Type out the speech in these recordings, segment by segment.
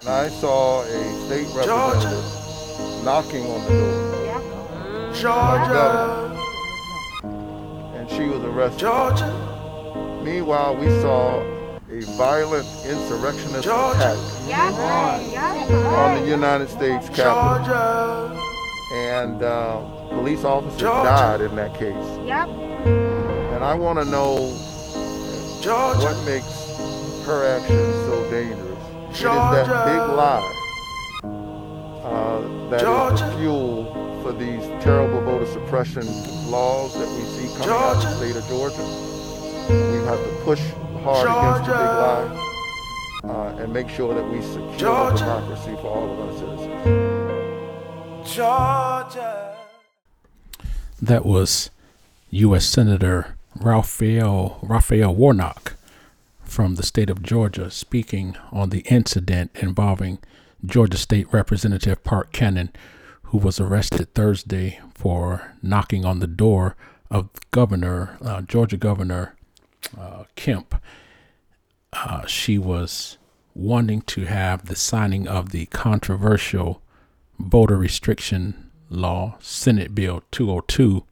And I saw a state representative knocking on the door. Yeah. Georgia. And she was arrested. Georgia. Meanwhile, we saw a violent insurrectionist attack Georgia. on Yeah. the United States Capitol. Georgia. And uh, police officers Georgia. died in that case. Yep. And I want to know Georgia. what makes her actions so dangerous. It is that big lie uh, that is the fuel for these terrible voter suppression laws that we see coming out of the state of Georgia. We have to push hard against the big lie uh, and make sure that we secure democracy for all of our citizens. Georgia. That was U.S. Senator Raphael Raphael Warnock from the state of Georgia speaking on the incident involving Georgia State Representative Park Cannon, who was arrested Thursday for knocking on the door of Governor uh, Georgia Governor uh, Kemp. Uh, she was wanting to have the signing of the controversial voter restriction law, Senate Bill 202.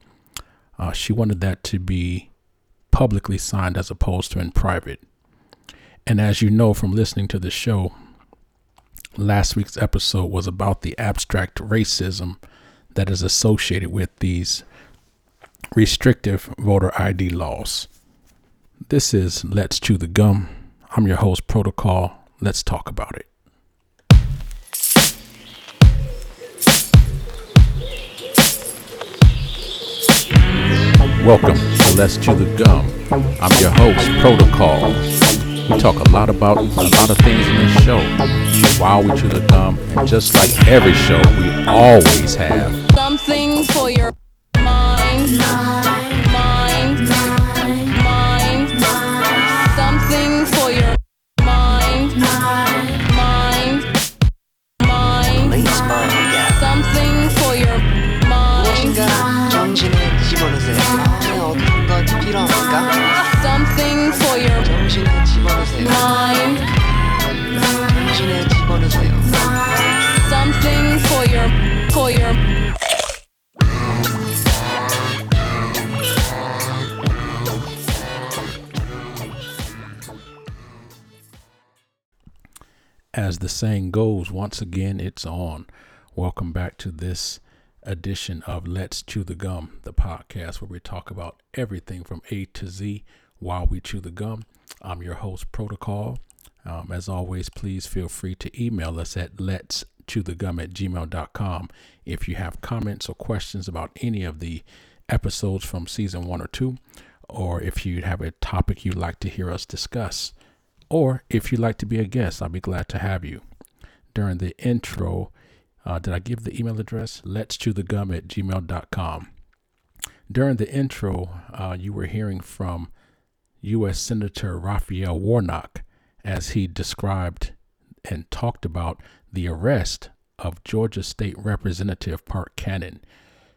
Uh, she wanted that to be publicly signed as opposed to in private. And as you know from listening to the show, last week's episode was about the abstract racism that is associated with these restrictive voter ID laws. This is Let's Chew the Gum. I'm your host, Protocol. Let's talk about it. Welcome to Let's Chew the Gum. I'm your host, Protocol. We talk a lot about a lot of things in this show. While we chew the gum, and just like every show, we always have Something for your. Mind. As the saying goes, once again it's on. Welcome back to this edition of Let's Chew the Gum, the podcast where we talk about everything from A to Z while we chew the gum. I'm your host, Protocol. Um, as always, please feel free to email us at let's chew the gum at gmail.com if you have comments or questions about any of the episodes from season one or two, or if you have a topic you'd like to hear us discuss or if you'd like to be a guest, I'll be glad to have you. During the intro, uh, did I give the email address? Let's chew the gum at gmail.com. During the intro, uh, you were hearing from U.S. Senator Raphael Warnock as he described and talked about the arrest of Georgia State Representative Park Cannon.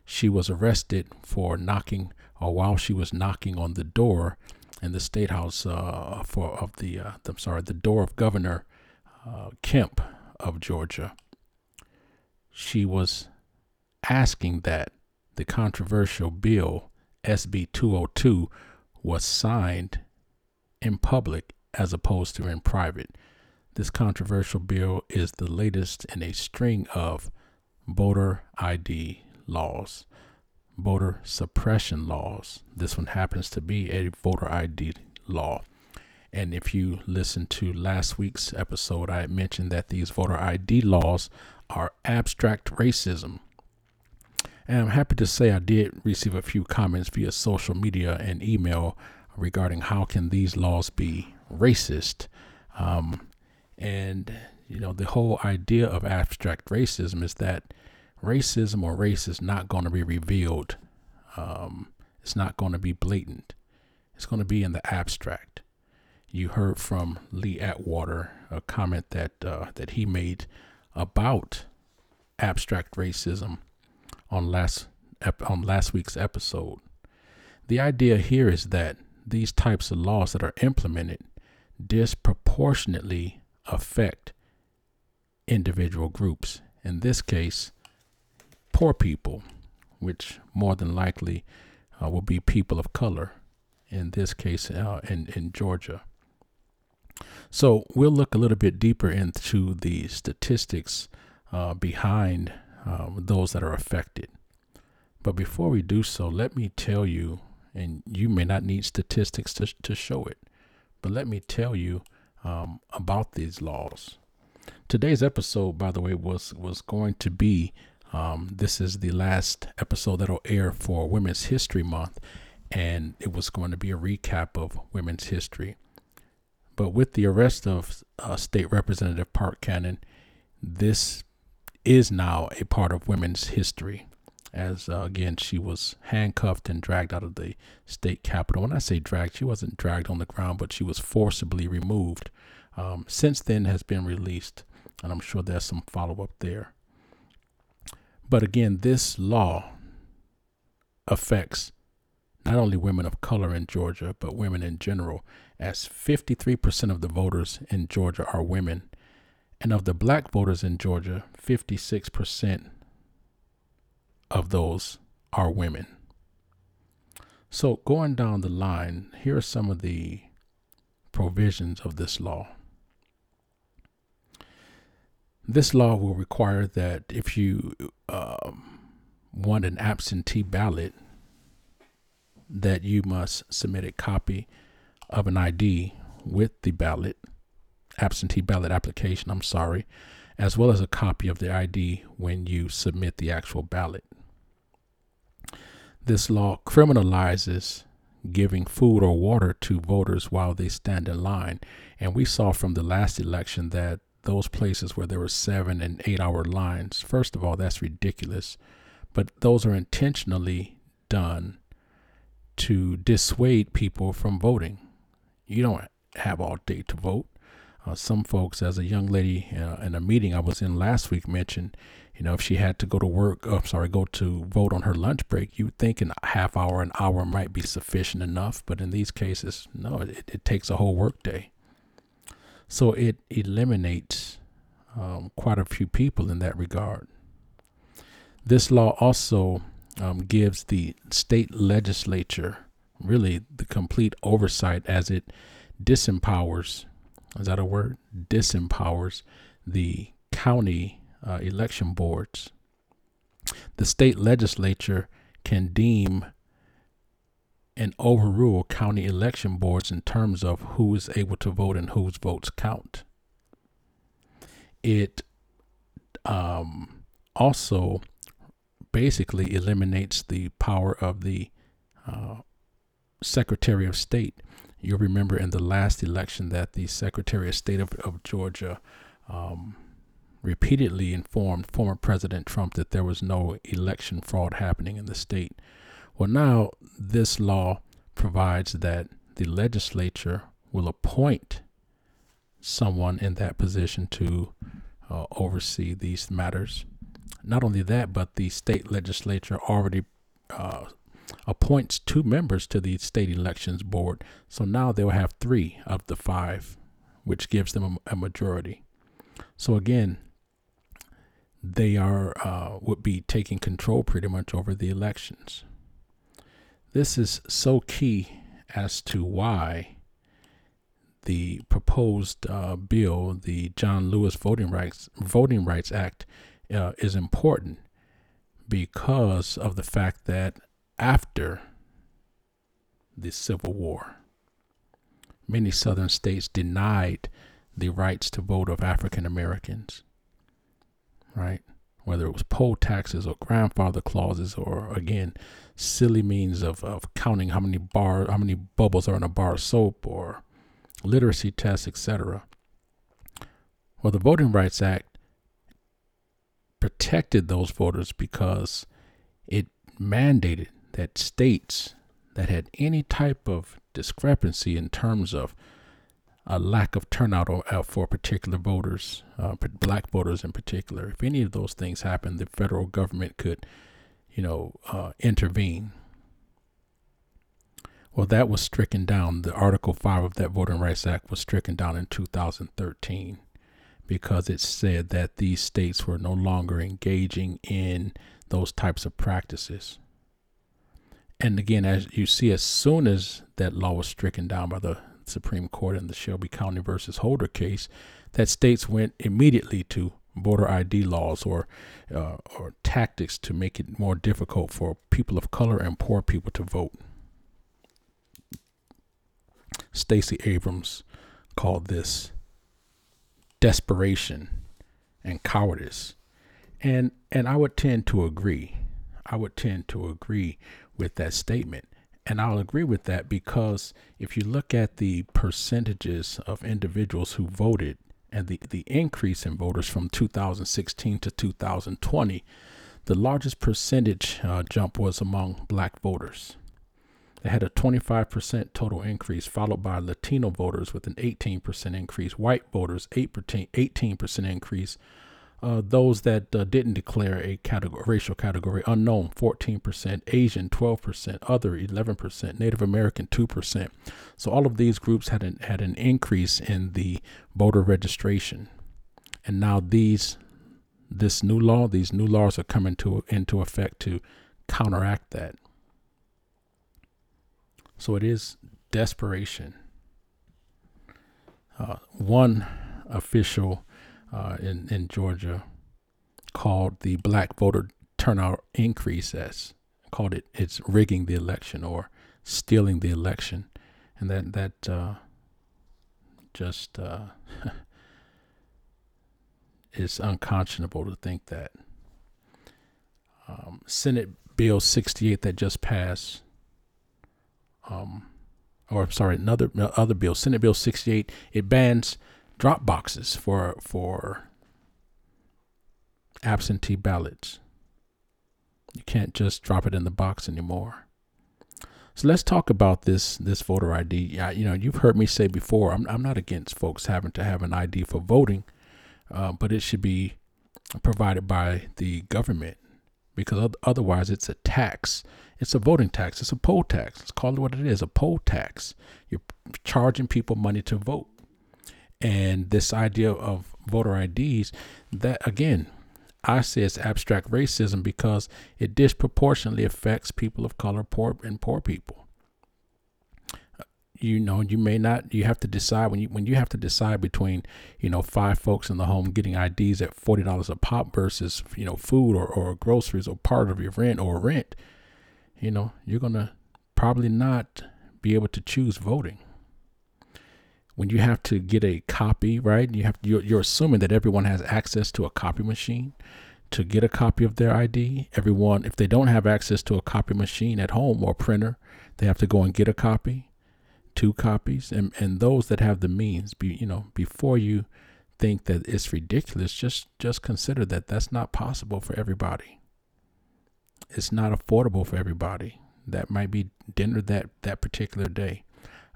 She was arrested for knocking, or while she was knocking on the door in the state house uh, for of the uh, I'm sorry the door of Governor uh, Kemp of Georgia. She was asking that the controversial bill SB 202 was signed in public as opposed to in private. This controversial bill is the latest in a string of voter ID laws voter suppression laws. This one happens to be a voter ID law. And if you listen to last week's episode, I mentioned that these voter ID laws are abstract racism. And I'm happy to say I did receive a few comments via social media and email regarding how can these laws be racist. Um, and you know the whole idea of abstract racism is that racism or race is not going to be revealed. Um, it's not going to be blatant. It's going to be in the abstract. You heard from Lee Atwater a comment that uh, that he made about abstract racism on last ep- on last week's episode. The idea here is that these types of laws that are implemented disproportionately affect individual groups. In this case, poor people, which more than likely uh, will be people of color. In this case, uh, in in Georgia. So we'll look a little bit deeper into the statistics uh, behind um, those that are affected. But before we do so, let me tell you, and you may not need statistics to, to show it, but let me tell you um, about these laws. Today's episode, by the way, was was going to be. Um, this is the last episode that'll air for Women's History Month, and it was going to be a recap of women's history. But with the arrest of uh, State Representative Park Cannon, this is now a part of women's history. As uh, again, she was handcuffed and dragged out of the state capitol. When I say dragged, she wasn't dragged on the ground, but she was forcibly removed. Um, since then, has been released, and I'm sure there's some follow up there. But again, this law affects not only women of color in Georgia, but women in general, as 53% of the voters in Georgia are women. And of the black voters in Georgia, 56% of those are women. So, going down the line, here are some of the provisions of this law. This law will require that if you um, want an absentee ballot, that you must submit a copy of an ID with the ballot, absentee ballot application, I'm sorry, as well as a copy of the ID when you submit the actual ballot. This law criminalizes giving food or water to voters while they stand in line. And we saw from the last election that those places where there were seven and eight hour lines, first of all, that's ridiculous. But those are intentionally done to dissuade people from voting. You don't have all day to vote. Uh, some folks, as a young lady uh, in a meeting I was in last week, mentioned, you know, if she had to go to work, oh, sorry, go to vote on her lunch break, you would think a half hour, an hour might be sufficient enough. But in these cases, no, it, it takes a whole work day. So it eliminates um, quite a few people in that regard. This law also um, gives the state legislature really the complete oversight as it disempowers is that a word disempowers the county uh, election boards the state legislature can deem and overrule county election boards in terms of who is able to vote and whose votes count it um, also basically eliminates the power of the uh, Secretary of State. You'll remember in the last election that the Secretary of State of, of Georgia um, repeatedly informed former President Trump that there was no election fraud happening in the state. Well, now this law provides that the legislature will appoint someone in that position to uh, oversee these matters. Not only that, but the state legislature already uh, appoints two members to the state elections board. So now they'll have three of the five, which gives them a, a majority. So again, they are uh, would be taking control pretty much over the elections. This is so key as to why the proposed uh, bill, the John Lewis Voting Rights Voting Rights Act, uh, is important because of the fact that after the Civil War, many southern states denied the rights to vote of African Americans, right? Whether it was poll taxes or grandfather clauses or again silly means of, of counting how many bar how many bubbles are in a bar of soap or literacy tests, etc. Well, the Voting Rights Act protected those voters because it mandated that states that had any type of discrepancy in terms of a lack of turnout uh, for particular voters, uh, black voters in particular, if any of those things happened, the federal government could, you know, uh, intervene. Well, that was stricken down. The Article 5 of that Voting Rights Act was stricken down in 2013 because it said that these states were no longer engaging in those types of practices. And again, as you see, as soon as that law was stricken down by the Supreme Court in the Shelby County versus Holder case, that states went immediately to voter ID laws or uh, or tactics to make it more difficult for people of color and poor people to vote. Stacey Abrams called this desperation and cowardice. And and I would tend to agree. I would tend to agree with that statement. And I'll agree with that because if you look at the percentages of individuals who voted and the, the increase in voters from 2016 to 2020, the largest percentage uh, jump was among black voters. They had a 25% total increase, followed by Latino voters with an 18% increase, white voters 8%, 18% increase, uh, those that uh, didn't declare a category, racial category unknown 14%, Asian 12%, other 11%, Native American 2%. So all of these groups had an, had an increase in the voter registration. And now these this new law, these new laws are coming to into effect to counteract that. So it is desperation. Uh, one official uh, in in Georgia called the black voter turnout increase as called it it's rigging the election or stealing the election, and that that uh, just uh, is unconscionable to think that. Um, Senate Bill 68 that just passed, um, or sorry, another other bill, Senate Bill 68, it bans drop boxes for for absentee ballots. You can't just drop it in the box anymore. So let's talk about this this voter ID. you know, you've heard me say before, I'm I'm not against folks having to have an ID for voting, uh, but it should be provided by the government because otherwise it's a tax. It's a voting tax. It's a poll tax. Let's call it what it is, a poll tax. You're charging people money to vote. And this idea of voter IDs, that again, I say it's abstract racism because it disproportionately affects people of color, poor and poor people. You know, you may not. You have to decide when you when you have to decide between, you know, five folks in the home getting IDs at forty dollars a pop versus you know food or, or groceries or part of your rent or rent. You know, you're gonna probably not be able to choose voting when you have to get a copy, right? You have you're, you're assuming that everyone has access to a copy machine to get a copy of their ID. Everyone, if they don't have access to a copy machine at home or printer, they have to go and get a copy, two copies, and and those that have the means, be you know, before you think that it's ridiculous, just just consider that that's not possible for everybody. It's not affordable for everybody. That might be dinner that that particular day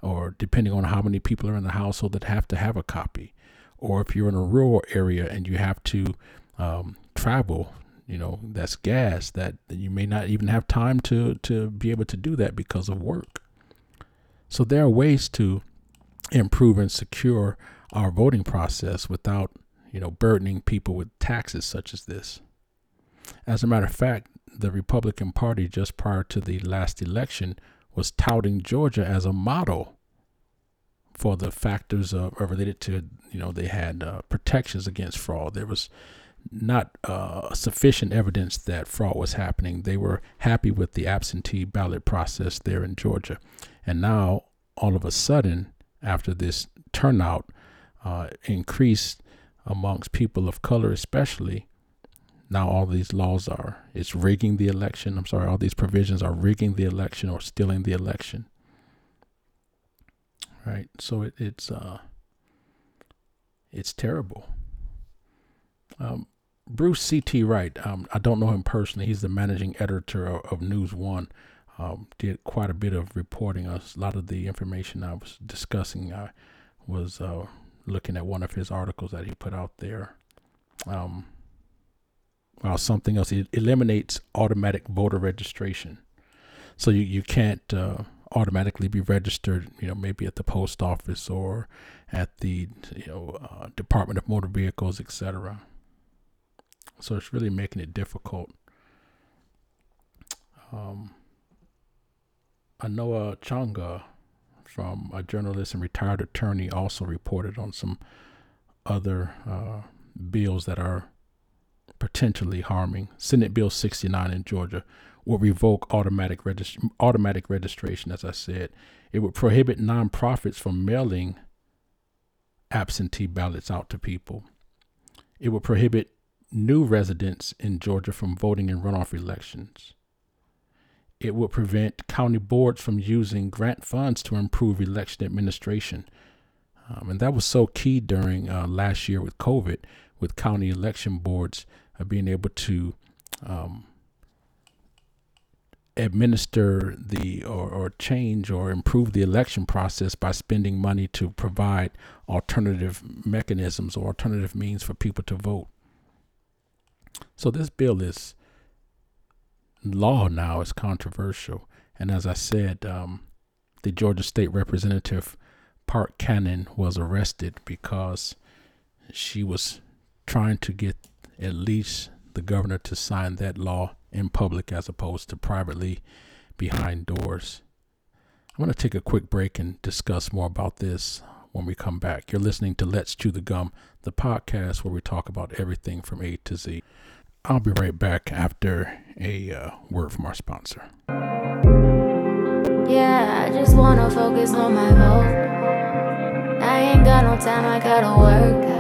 or depending on how many people are in the household that have to have a copy, or if you're in a rural area and you have to um, travel, you know, that's gas that, you may not even have time to to be able to do that because of work. So there are ways to improve and secure our voting process without, you know, burdening people with taxes such as this. As a matter of fact, the Republican Party just prior to the last election was touting Georgia as a model for the factors of, related to, you know, they had uh, protections against fraud. There was not uh, sufficient evidence that fraud was happening. They were happy with the absentee ballot process there in Georgia. And now, all of a sudden, after this turnout uh, increased amongst people of color, especially, now all these laws are. It's rigging the election. I'm sorry all these provisions are rigging the election or stealing the election. Right? So it, it's uh it's terrible. Um, bruce ct wright um, i don't know him personally. He's the managing editor of, of news one. Um, did quite a bit of reporting. A lot of the information i was discussing i was uh, looking at one of his articles that he put out there. Um, uh, something else. It eliminates automatic voter registration. So you, you can't uh, automatically be registered, you know, maybe at the post office or at the you know uh, Department of Motor Vehicles, etc. So it's really making it difficult. Um, Anoa Changa, from a journalist and retired attorney, also reported on some other uh, bills that are potentially harming. Senate Bill 69 in Georgia would revoke automatic regist- automatic registration. As I said, it would prohibit nonprofits from mailing absentee ballots out to people. It would prohibit new residents in Georgia from voting in runoff elections. It would prevent county boards from using grant funds to improve election administration. Um, and that was so key during uh, last year with COVID, with county election boards uh, being able to um, administer the or, or change or improve the election process by spending money to provide alternative mechanisms or alternative means for people to vote. So this bill is law now. It's controversial, and as I said, um, the Georgia State Representative Park Cannon was arrested because she was trying to get at least the governor to sign that law in public as opposed to privately behind doors. I'm going to take a quick break and discuss more about this when we come back. You're listening to Let's Chew the Gum, the podcast where we talk about everything from A to Z. I'll be right back after a uh, word from our sponsor. Yeah, I just wanna focus on my vote. I ain't got no time, I gotta work.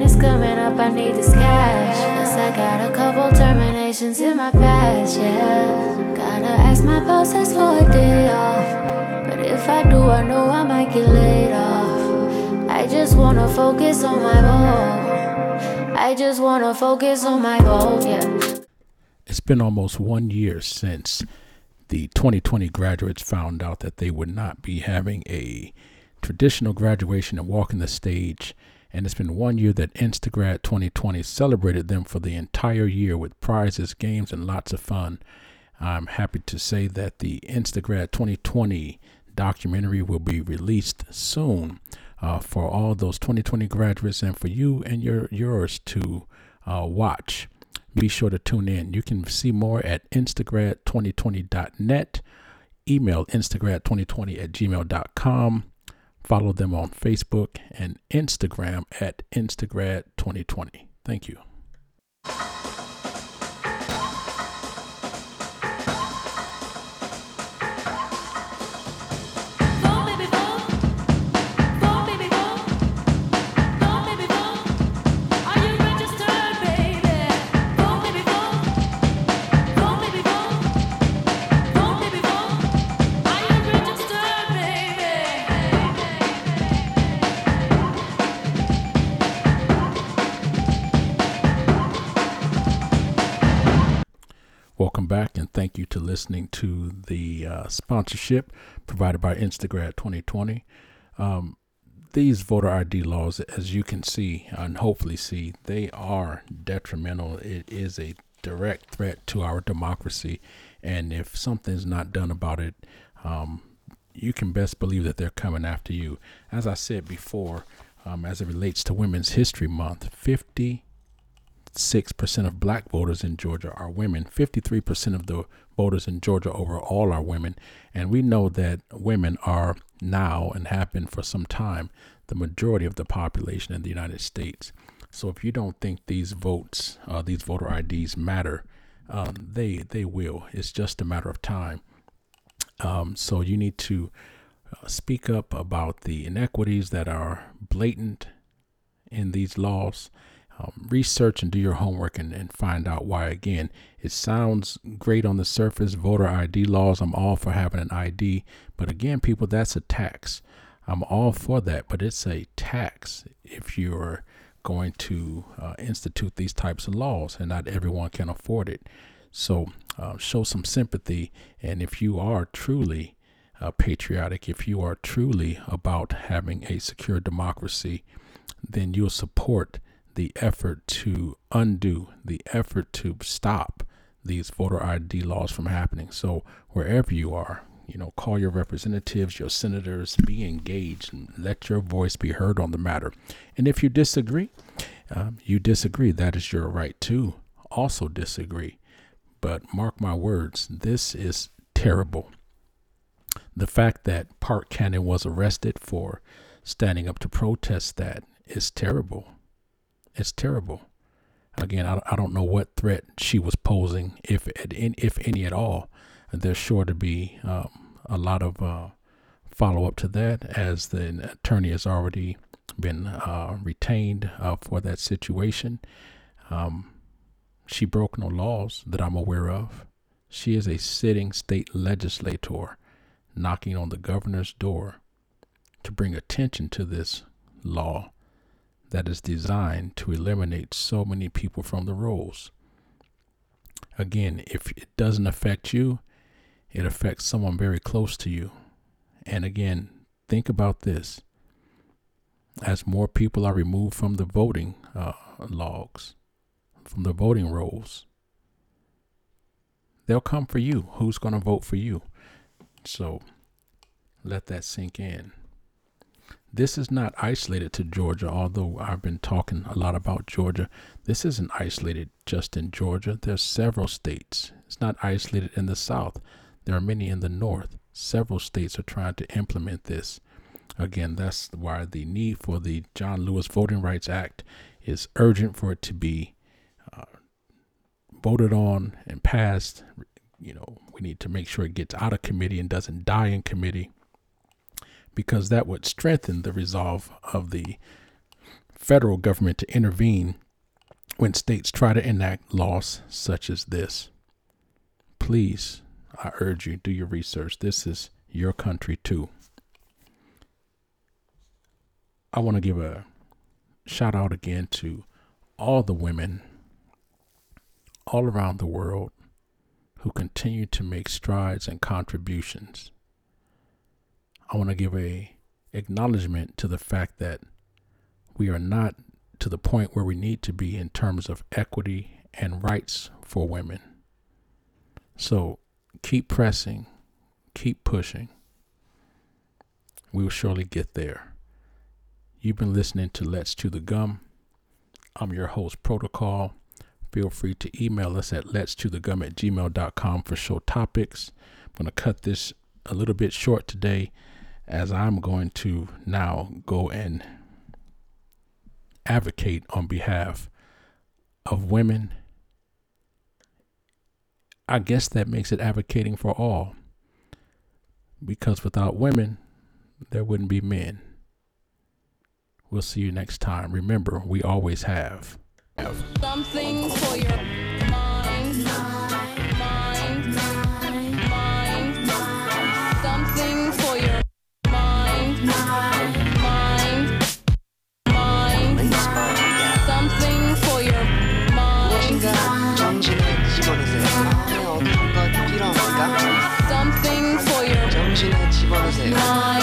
Rent is coming up, I need this cash. Plus, I got a couple terminations in my past, yeah. Gotta ask my bosses for a day off. But if I do, I know I might get laid off. I just wanna focus on my vote. I just wanna focus on my vote, yeah. It's been almost one year since the 2020 graduates found out that they would not be having a traditional graduation and walking the stage. And it's been one year that Instagrad 2020 celebrated them for the entire year with prizes, games, and lots of fun. I'm happy to say that the Instagrad 2020 documentary will be released soon uh, for all those 2020 graduates and for you and your yours to uh, watch be sure to tune in. You can see more at instagrad2020.net. Email instagrad2020 at gmail.com. Follow them on Facebook and Instagram at instagrad2020. Thank you. Welcome back, and thank you to listening to the uh, sponsorship provided by Instagrad 2020. Um, these voter ID laws, as you can see and hopefully see, they are detrimental. It is a direct threat to our democracy, and if something's not done about it, um, you can best believe that they're coming after you. As I said before, um, as it relates to Women's History Month, 50 six percent of black voters in Georgia are women. Fifty-three percent of the voters in Georgia overall are women, and we know that women are now and have been for some time the majority of the population in the United States. So if you don't think these votes, uh, these voter IDs matter, um, they they will. It's just a matter of time. Um, so you need to uh, speak up about the inequities that are blatant in these laws. Um, research and do your homework and, and find out why. Again, it sounds great on the surface. Voter ID laws, I'm all for having an ID. But again, people, that's a tax. I'm all for that, but it's a tax if you're going to uh, institute these types of laws, and not everyone can afford it. So uh, show some sympathy, and if you are truly uh, patriotic, if you are truly about having a secure democracy, then you'll support the effort to undo, the effort to stop these voter ID laws from happening. So wherever you are, you know, call your representatives, your senators, be engaged, and let your voice be heard on the matter. And if you disagree, um, you disagree. That is your right to also disagree. But mark my words, this is terrible. The fact that Park Cannon was arrested for standing up to protest that is terrible. It's terrible. Again, I, I don't know what threat she was posing, if if any at all. There's sure to be um, a lot of uh, follow up to that, as the attorney has already been uh, retained uh, for that situation. Um, she broke no laws that I'm aware of. She is a sitting state legislator knocking on the governor's door to bring attention to this law that is designed to eliminate so many people from the rolls. Again, if it doesn't affect you, it affects someone very close to you. And again, think about this. As more people are removed from the voting uh, logs, from the voting rolls, they'll come for you. Who's going to vote for you? So let that sink in. This is not isolated to Georgia, although I've been talking a lot about Georgia. This isn't isolated just in Georgia. There's several states. It's not isolated in the South. There are many in the North. Several states are trying to implement this. Again, that's why the need for the John Lewis Voting Rights Act is urgent for it to be uh, voted on and passed. You know, we need to make sure it gets out of committee and doesn't die in committee because that would strengthen the resolve of the federal government to intervene when states try to enact laws such as this. Please, I urge you, do your research. This is your country too. I want to give a shout out again to all the women all around the world who continue to make strides and contributions I want to give a acknowledgement to the fact that we are not to the point where we need to be in terms of equity and rights for women. So keep pressing, keep pushing. We will surely get there. You've been listening to Let's Chew the Gum. I'm your host, Protocol. Feel free to email us at let's chew the gum at gmail.com for show topics. I'm going to cut this a little bit short today as I'm going to now go and advocate on behalf of women. I guess that makes it advocating for all. Because without women, there wouldn't be men. We'll see you next time. Remember, we always have. Something for your. was it?